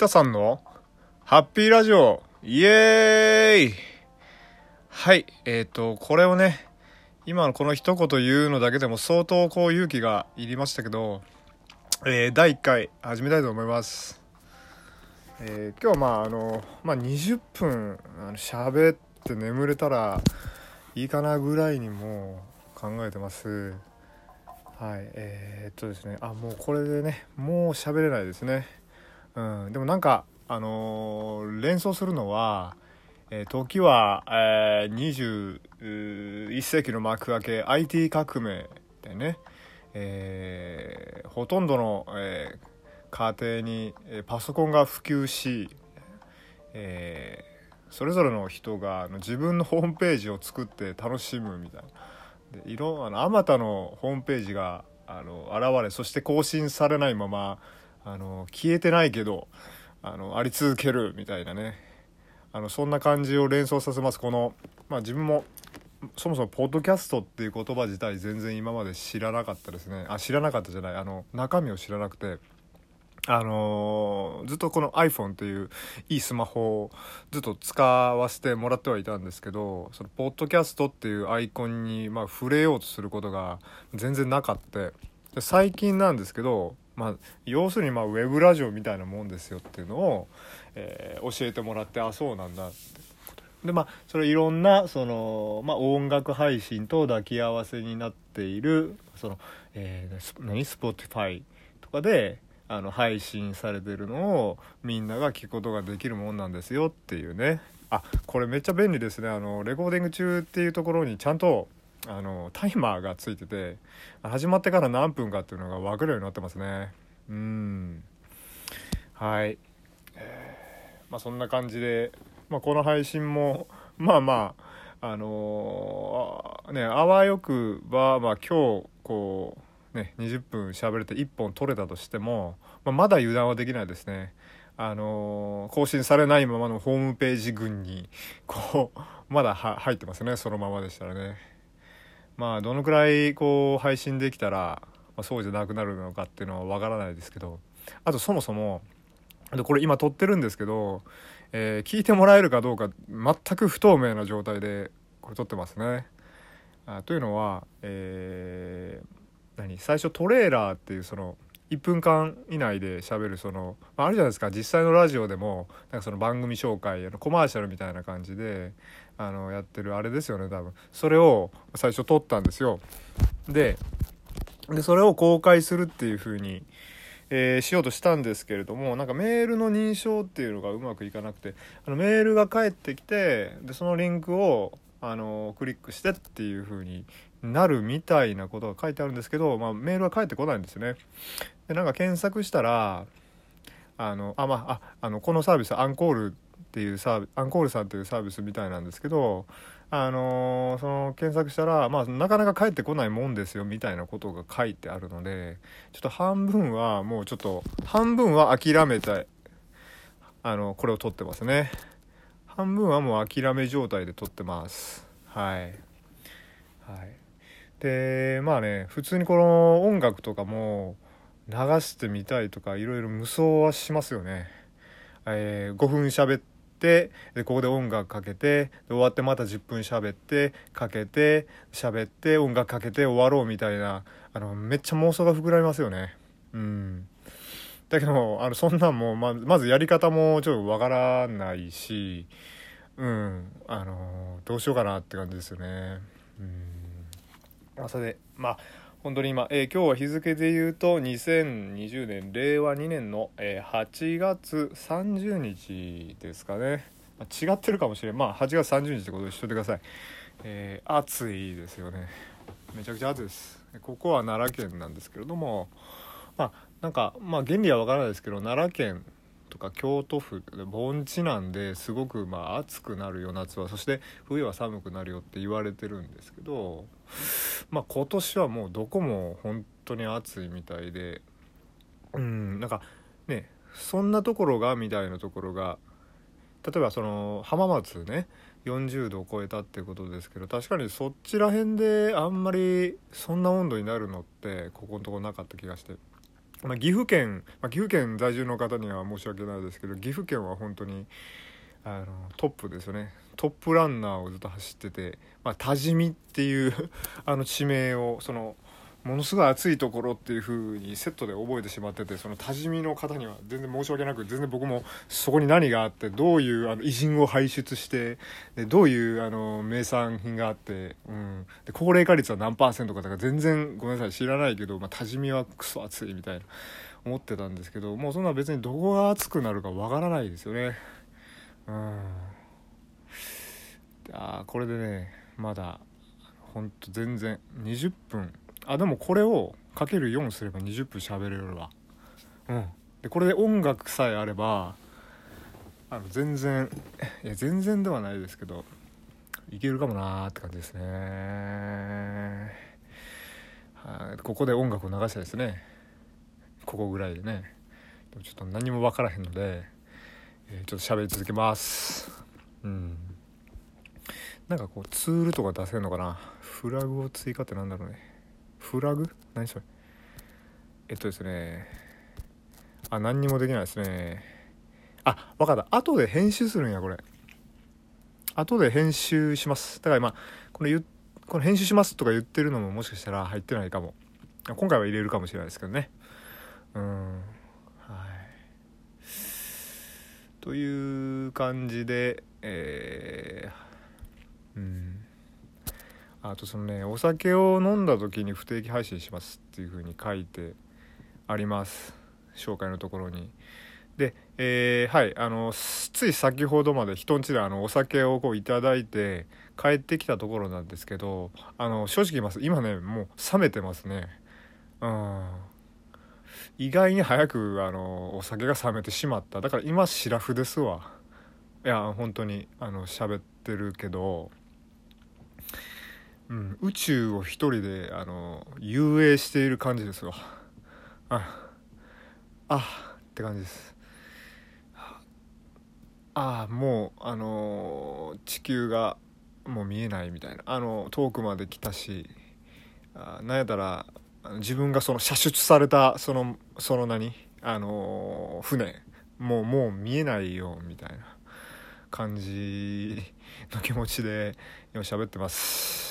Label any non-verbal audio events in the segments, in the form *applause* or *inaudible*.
北さんのハッピーラジオイエーイはい、えっ、ー、と、これをね、今のこの一言言うのだけでも相当こう勇気がいりましたけど、えー、第1回始めたいと思います。えー、今日はまああの、まあ、20分喋って眠れたらいいかなぐらいにも考えてます。はい、えー、っとですね、あ、もうこれでね、もう喋れないですね。うん、でもなんか、あのー、連想するのは、えー、時は、えー、21世紀の幕開け IT 革命でね、えー、ほとんどの、えー、家庭に、えパソコンが普及し、えー、それぞれの人があの自分のホームページを作って楽しむみたいな。で色あのあまたのホームページがあの現れそして更新されないままあの消えてないけどあのあり続けるみたいなね。あのそんな感じを連想させます。この、まあ、自分もそもそもポッドキャストっていう言葉自体全然今まで知らなかったですね。あ知らなかったじゃない。あの中身を知らなくて。あのー、ずっとこの iPhone といういいスマホをずっと使わせてもらってはいたんですけどそのポッドキャストっていうアイコンに、まあ、触れようとすることが全然なかった。最近なんですけどまあ、要するにまあウェブラジオみたいなもんですよっていうのを、えー、教えてもらってあそうなんだってでまあそれいろんなその、まあ、音楽配信と抱き合わせになっているその、えー、何？Spotify とかであの配信されてるのをみんなが聞くことができるもんなんですよっていうね。あこれめっちゃ便利ですね。あのレコーディング中っていうところにちゃんとあのタイマーがついてて始まってから何分かっていうのが分かるようになってますね。うん。はい、え、まあそんな感じで、まあ、この配信もまあまああのー、ねあわよくは、まあ、今日こうね20分喋れて1本取れたとしても、まあ、まだ油断はできないですね。あのー、更新されないままのホームページ群にこうまだ入ってますね。そのままでしたらね。まあどのくらいこう配信できたら、まあ、そうじゃなくなるのかっていうのはわからないですけどあとそもそもこれ今撮ってるんですけど、えー、聞いてもらえるかどうか全く不透明な状態でこれ撮ってますね。あというのは、えー、何？最初トレーラーっていうその1分間以内で喋るその、まあ、あるじゃないですか実際のラジオでもなんかその番組紹介のコマーシャルみたいな感じであのやってるあれですよね多分それを最初撮ったんですよでそれを公開するっていう風に、えー、しようとしたんですけれどもなんかメールの認証っていうのがうまくいかなくてあのメールが返ってきてでそのリンクをあのクリックしてっていう風になるみたいなことが書いてあるんですけど、まあ、メールは返ってこないんですね。でなんか検索したらあのあまああのこのサービスアンコールっていうサービスアンコールさんっていうサービスみたいなんですけどあのー、その検索したら、まあ、なかなか返ってこないもんですよみたいなことが書いてあるのでちょっと半分はもうちょっと半分は諦めたいあのこれを取ってますね。半分はもう諦め状態で撮ってます。はい。はい。でまあね普通にこの音楽とかも流してみたいとかいろいろ無双はしますよね。えー、5分喋ってでここで音楽かけて終わってまた10分喋ってかけて喋って音楽かけて終わろうみたいなあのめっちゃ妄想が膨らみますよね。うんだけどあのそんなんもままずやり方もちょっとわからないしうんあのどうしようかなって感じですよね。うんそれでまあ本当に今、えー、今日は日付で言うと2020年令和2年の、えー、8月30日ですかね、まあ、違ってるかもしれん。まあ8月30日ってことでしといてください、えー、暑いですよね。めちゃくちゃ暑いです。ここは奈良県なんですけれどもまあなんかまあ原理はわからないですけど奈良県とか京都府盆地なんですごくまあ暑くなるよ夏は。そして冬は寒くなるよって言われてるんですけどまあ今年はもうどこも本当に暑いみたいでうんなんかねそんなところがみたいなところが例えばその浜松ね40度を超えたっていうことですけど確かにそっちら辺であんまりそんな温度になるのってここのとこなかった気がして。まあ、岐阜県、まあ、岐阜県在住の方には申し訳ないですけど岐阜県は本当にあのトップですよね。トップランナーをずっと走ってて、まあ、多治見っていう *laughs* あの地名をそのものすごい暑いところっていう風にセットで覚えてしまっててその多治見の方には全然申し訳なく全然僕もそこに何があってどういうあの偉人を輩出してでどういうあの名産品があって、うん、で高齢化率は何パーセントかとか全然ごめんなさい知らないけど、まあ、多治見はクソ暑いみたいな思ってたんですけどもうそんな別にどこが暑くなるかわからないですよね。うんあこれでねまだほんと全然20分。あでもこれをかける4すれば20分喋れるわ。うん。でこれで音楽さえあればあの全然いや全然ではないですけどいけるかもなーって感じですね。はいここで音楽を流したいですね。ここぐらいでね。でもちょっと何も分からへんので、えー、ちょっと喋り続けます。うんなんかこうツールとか出せるのかな？フラグを追加ってなんだろうね。フラグ？何それ？えっとですね。あ何にもできないですね。あ分かった。後で編集するんやこれ。後で編集します。だから今このこの編集しますとか言ってるのももしかしたら入ってないかも。今回は入れるかもしれないですけどね。うん。はい。という感じでえー、うん。あとそのねお酒を飲んだ時に不定期配信しますっていう風に書いてあります。紹介のところに。で、えー、はいあのつい先ほどまで人んちであのお酒をこういただいて帰ってきたところなんですけどあの正直言います。今ねもう冷めてますね。うん。意外に早くあのお酒が冷めてしまった。だから今シラフですわ。いや本当にあの喋ってるけど。うん、宇宙を一人であの遊泳している感じですわああって感じです。ああもうあの地球がもう見えないみたいな。あの遠くまで来たしあなんやったら自分がその射出されたそのその何あの船。もうもう見えないよみたいな感じの気持ちで今喋ってます。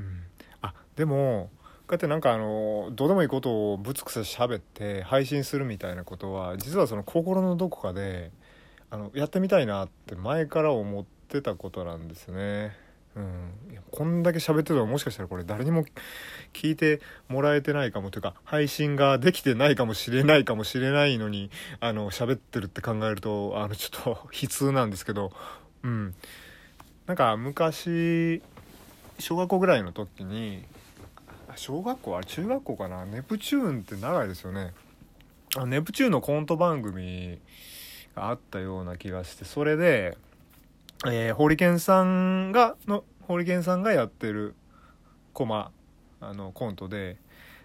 うん、あでもこうやってなんかあのどうでもいいことをぶつくさ喋って配信するみたいなことは実はその心のどこかであのやってみたいなって前から思ってたことなんですね。うん、こんだけ喋ってたらもしかしたらこれ誰にも聞いてもらえてないかもというか配信ができてないかもしれないかもしれないのにあの喋ってるって考えるとあのちょっと悲痛なんですけど。うん。なんか昔小学校ぐらいの時に小学校？あれ中学校かな？ネプチューンって長いですよね。あネプチューンのコント番組があったような気がしてそれで、えー、ホリケンさんがのホリケンさんがやってるコマあのコントで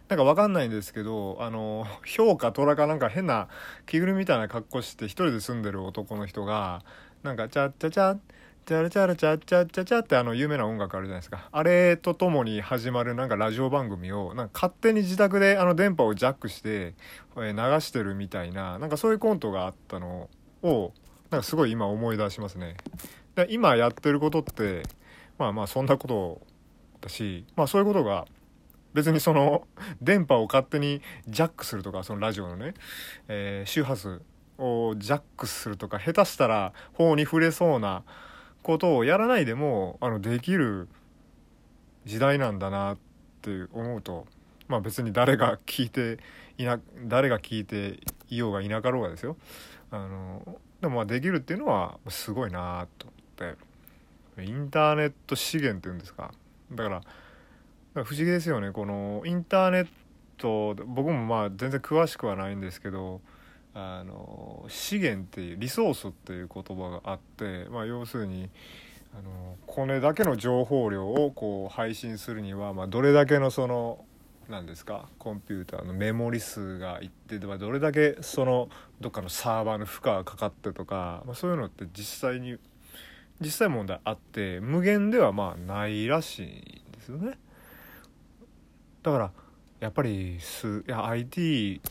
なんかわかんないんですけどあの評価虎かなんか変な着ぐるみみたいな格好して一人で住んでる男の人がなんか「チャッチャチャッチャラチャラチャチャチャチャってあの有名な音楽あるじゃないですかあれとともに始まるなんかラジオ番組をなんか勝手に自宅であの電波をジャックして流してるみたいななんかそういうコントがあったのをなんかすごい今思い出しますねで今やってることってまあまあそんなことだしまあそういうことが別にその電波を勝手にジャックするとかそのラジオのね、えー、周波数をジャックするとか下手したら法に触れそうなことをやらないでもあのできる時代なんだなって思うとまあ別に誰が聞いていな誰が聞いていようがいなかろうがですよ。あのでもまあできるっていうのはすごいなと思って。インターネット資源っていうんですか。だから不思議ですよね。このインターネット僕もまあ全然詳しくはないんですけどあの資源っていうリソースっていう言葉があって、まあ、要するにあのこれだけの情報量をこう配信するには、まあ、どれだけのその何ですかコンピューターのメモリ数がいってどれだけそのどっかのサーバーの負荷がかかってとか、まあ、そういうのって実際に実際問題あって無限ではまあないらしいんですよね。だからやっぱりすいや IT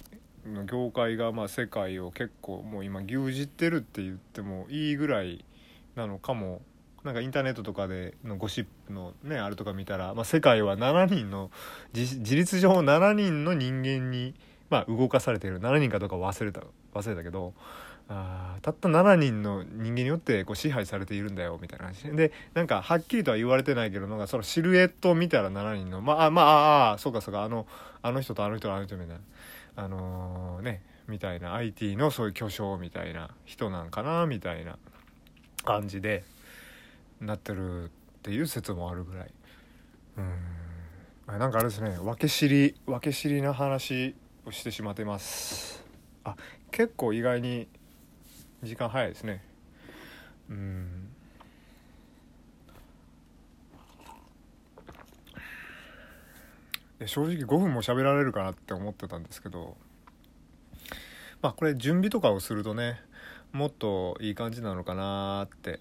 の業界がまあ世界を結構もう今牛耳ってるって言ってもいいぐらいなのかもなんかインターネットとかでのゴシップのねあれとか見たら、まあ、世界は7人の自立上7人の人間に、まあ、動かされている。7人かどうか忘れた忘れたけどあたった7人の人間によってこう支配されているんだよみたいな話。でなんかはっきりとは言われてないけどなんかそのシルエットを見たら7人のまあまあああそうかそうかあのあの人とあの人とあの人みたいな。あのー、ねみたいな IT のそういう巨匠みたいな人なんかなみたいな感じでなってるっていう説もあるぐらい。うん。なんかあれですね分け知り分け知りな話をしてしまってます。あ結構意外に時間早いですね。うん。正直5分も喋られるかなって思ってたんですけどまあこれ準備とかをするとねもっといい感じなのかなって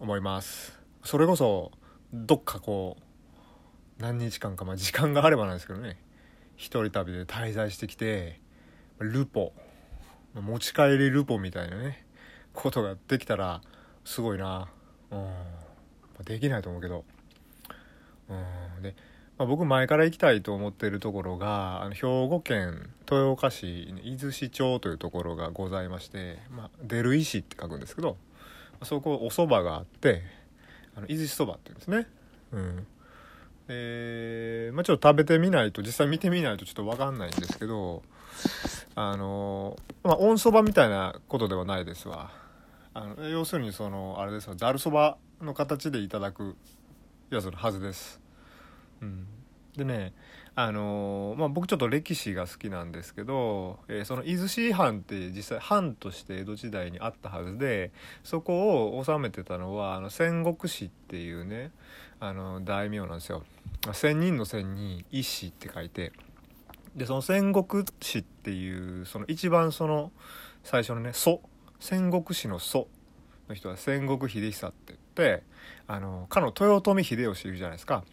思います。それこそどっかこう何日間かまあ時間があればなんですけどね一人旅で滞在してきてルポ持ち帰りルポみたいなねことができたらすごいな。うん。できないと思うけど。うん。で、まあ、僕前から行きたいと思ってるところがあの兵庫県豊岡市伊豆市町というところがございまして、まあ、出る石って書くんですけどそこお蕎麦があってあの伊豆市そばって言うんですね。うん。でまあちょっと食べてみないと実際見てみないとちょっと分かんないんですけどあのまあ温そばみたいなことではないですわ。あの要するにそのあれですよざるそばの形でいただくやつのはずです、うん、でねあのまあ、僕ちょっと歴史が好きなんですけど、えー、その伊豆市藩って実際藩として江戸時代にあったはずでそこを治めてたのはあの戦国氏っていうねあの大名なんですよ。千人の千に一子って書いてでその戦国史っていうその一番その最初のね祖戦国史の祖の人は戦国秀久って言ってあのかの豊臣秀吉いるじゃないですか。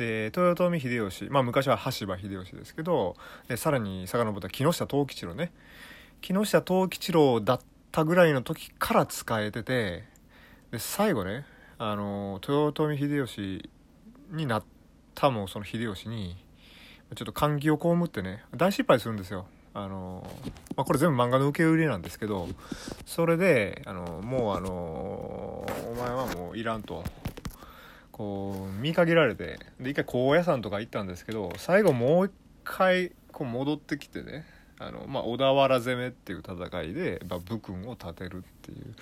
で豊臣秀吉まあ昔は羽柴秀吉ですけどでさらに遡った木下藤吉郎ね。木下藤吉郎だったぐらいの時から使えててで最後ねあの豊臣秀吉になったもその秀吉にちょっと歓喜を被ってね大失敗するんですよ。あの、まあ、これ全部漫画の受け売りなんですけどそれであのもうあのお前はもういらんと。こう見限られてで一回高野山とか行ったんですけど最後もう一回こう戻ってきてねあの、まあ、小田原攻めっていう戦いで、まあ、武君を立てるっていう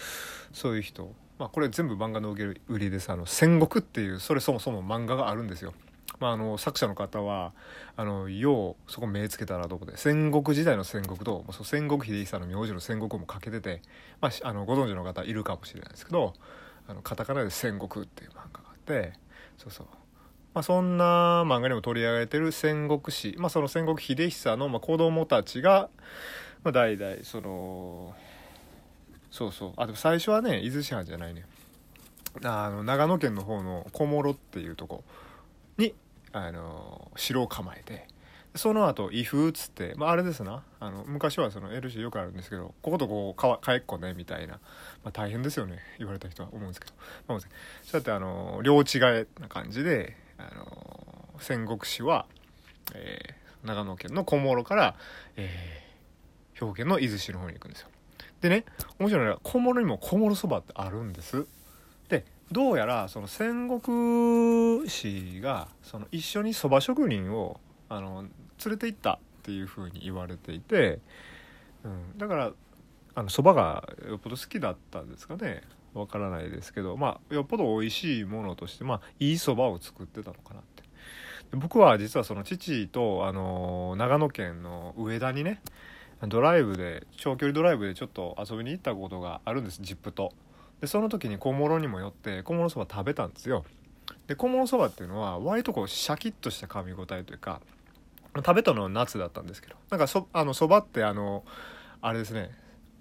そういう人、まあ、これ全部漫画の受け売りですあの戦国っていうそれそもそも漫画があるんですよ。まあ、あの作者の方はあのようそこ目つけたらどこで戦国時代の戦国とそ戦国秀久の名字の戦国もかけてて、まあ、あのご存知の方いるかもしれないですけどあのカタカナで「戦国」っていう漫画がってそうそう、まあ、そんな漫画にも取り上げてる戦国史、まあ、その戦国秀久の、まあ、子供たちが、まあ、代々そのそうそう。あでも最初はね伊豆市藩じゃないね。あの長野県の方の小諸っていうとこにあの城を構えて。その後威風っつって、まあ、あれですな。あの昔はその LC よくあるんですけどこことこうかえっこねみたいな、まあ、大変ですよね言われた人は思うんですけど、まあ、そうやってあの両違いな感じであの戦国史は、えー、長野県の小諸から、えー、兵庫県の伊豆市の方に行くんですよ。でね面白いのは小諸にも小諸そばってあるんです。でどうやらその戦国史がその一緒にそば職人をあの連れて行ったっていうふうに言われていて、うん、だからあのそばがよっぽど好きだったんですかね。わからないですけどまあよっぽど美味しいものとしてまあいいそばを作ってたのかなって。僕は実はその父とあの長野県の上田にねドライブで長距離ドライブでちょっと遊びに行ったことがあるんですジップと。でその時に小諸にも寄って小諸そば食べたんですよ。で小諸そばっていうのは割とこうシャキッとした噛み応えというか食べたのは夏だったんですけど。なんかそあのそばってあのあれですね。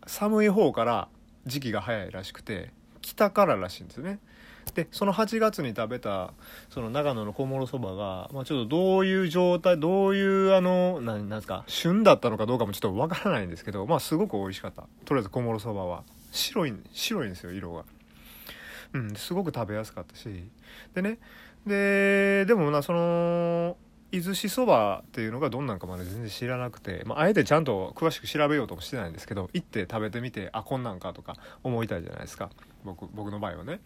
寒い方から時期が早いらしくて北かららしいんですね。でその8月に食べたその長野の小諸そばが、まあ、ちょっとどういう状態どういうあのなんなんですか旬だったのかどうかもちょっとわからないんですけどまあすごく美味しかった。とりあえず小諸そばは。白い白いんですよ色が。うんすごく食べやすかったし。でね。ででもなその伊豆しそばっていうのがどんなんかまで全然知らなくて、まあ、あえてちゃんと詳しく調べようともしてないんですけど行って食べてみてあこんなんかとか思いたいじゃないですか。僕僕の場合はね。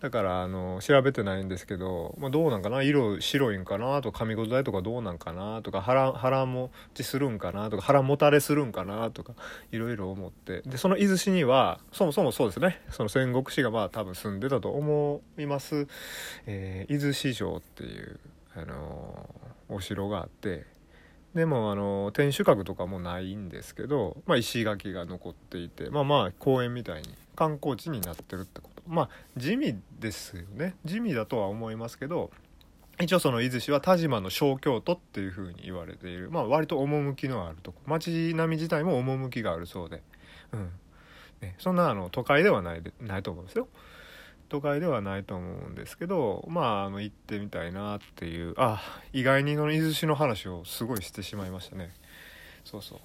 だからあの調べてないんですけど、まあ、どうなんかな？色白いんかな？とか噛み応えとかどうなんかな？とか腹腹持ちするんかな？とか腹もたれするんかな？とかいろいろ思って。でその伊豆市にはそもそもそうですね。その戦国史がまあ多分住んでたと思います、えー、伊豆市城っていうあのお城があってでもあの天守閣とかもないんですけど、まあ、石垣が残っていてまあまあ公園みたいに観光地になってるってこと。まあ地味ですよね。地味だとは思いますけど一応その伊豆市は田島の小京都っていう風に言われている。まあ割と趣のあるとこ。街並み自体も趣があるそうで。うん。ね、そんなあの都会ではないでないと思うんですよ。都会ではないと思うんですけどまああの行ってみたいなっていうあ意外にの伊豆市の話をすごいしてしまいましたね。そうそう、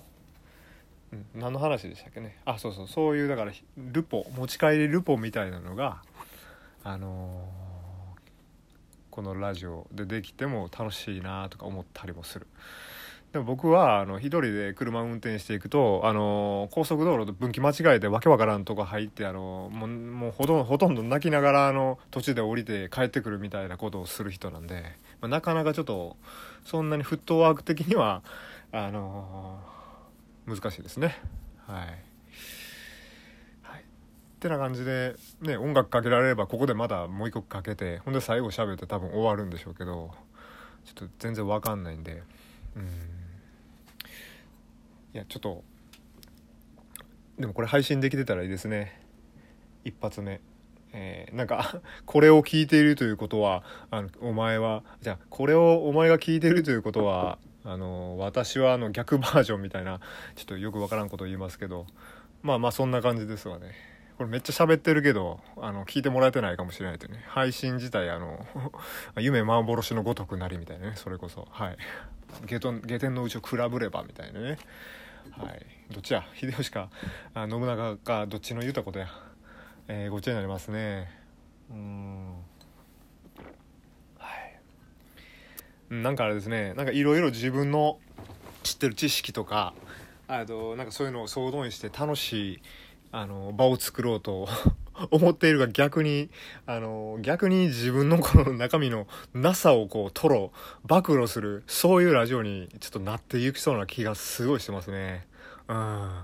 うん、何の話でしたっけね。あそうそう。そういうだからルポ持ち帰りルポみたいなのがあのー、このラジオでできても楽しいなとか思ったりもする。でも僕はあの一人で車運転していくとあの高速道路と分岐間違えてわけわからんとこ入ってあのもうもうほとんどほとんど泣きながらあの途中で降りて帰ってくるみたいなことをする人なんで、まあ、なかなかちょっとそんなにフットワーク的にはあの難しいですね。はい。はい、ってな感じで、ね、音楽かけられればここでまだもう一曲かけてほんで最後喋って多分終わるんでしょうけどちょっと全然わかんないんでうん。いやちょっとでもこれ配信できてたらいいですね。一発目。えー、なんか *laughs* これを聞いているということはあのお前はじゃあこれをお前が聞いているということはあの私はあの逆バージョンみたいなちょっとよくわからんことを言いますけどまあまあそんな感じですわね。これめっちゃ喋ってるけどあの聞いてもらえてないかもしれないというね。配信自体あの *laughs* 夢幻のごとくなりみたいなねそれこそ。はい。下天のうちを比べればみたいなね。はい。どっちや秀吉か？あ信長かどっちの言うたことや。えー、ごっちゃになりますね。うん。はい。なんかあれですね。なんかいろいろ自分の知ってる知識とかあとなんかそういうのを総動員して楽しいあの場を作ろうと思っているが逆に、あの、逆に自分のこの中身のなさをこう、吐露、暴露する、そういうラジオにちょっとなっていきそうな気がすごいしてますね。うん。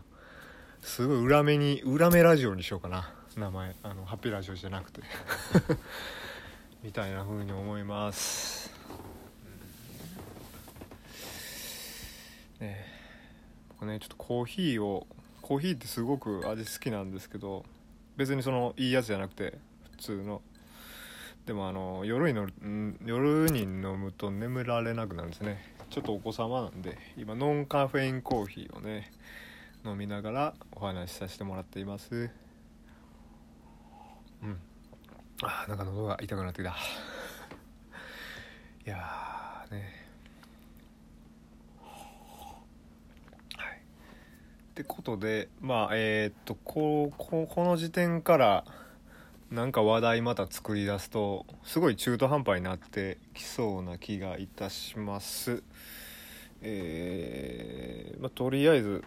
すごい裏目に、裏目ラジオにしようかな。名前。あの、ハッピーラジオじゃなくて。*laughs* みたいな風に思います。ね僕ね、ちょっとコーヒーを、コーヒーってすごく味好きなんですけど、別にそのいいやつじゃなくて普通の。でもあの夜にの夜に飲むと眠られなくなるんですね。ちょっとお子様なんで今ノンカフェインコーヒーをね飲みながらお話しさせてもらっています。うん。あなんか喉が痛くなってきた。いやね。ってことでまあえー、っとこここの時点からなんか話題また作り出すとすごい中途半端になってきそうな気がいたします。えー、まあ、とりあえず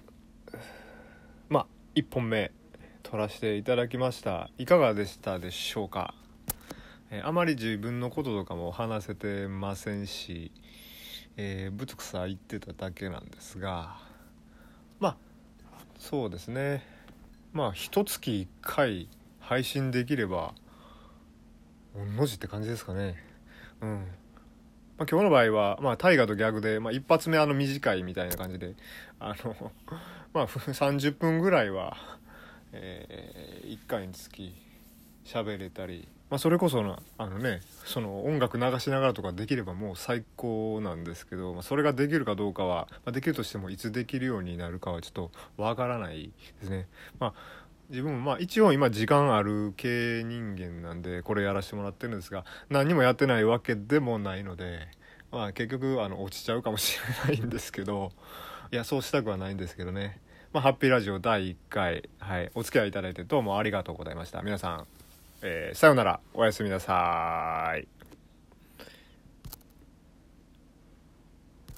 まあ1本目撮らせていただきました。いかがでしたでしょうか、えー、あまり自分のこととかも話せてませんし、えー、ぶつくさ言ってただけなんですがまあそうですね。まあ一月1回配信できれば御の字って感じですかね。うん、まあ、今日の場合はまあ大河と逆で、まあ、一発目あの短いみたいな感じであのまあ30分ぐらいは、えー、1回につき喋れたりまあ、それこそあのねその音楽流しながらとかできればもう最高なんですけど、まあ、それができるかどうかは、まあ、できるとしてもいつできるようになるかはちょっとわからないですね。まあ自分もまあ一応今時間ある系人間なんでこれやらせてもらってるんですが何もやってないわけでもないのでまあ結局あの落ちちゃうかもしれないんですけどいやそうしたくはないんですけどね。まあハッピーラジオ第1回はいお付き合いいただいてどうもありがとうございました。皆さん、えーさようなら。おやすみなさい。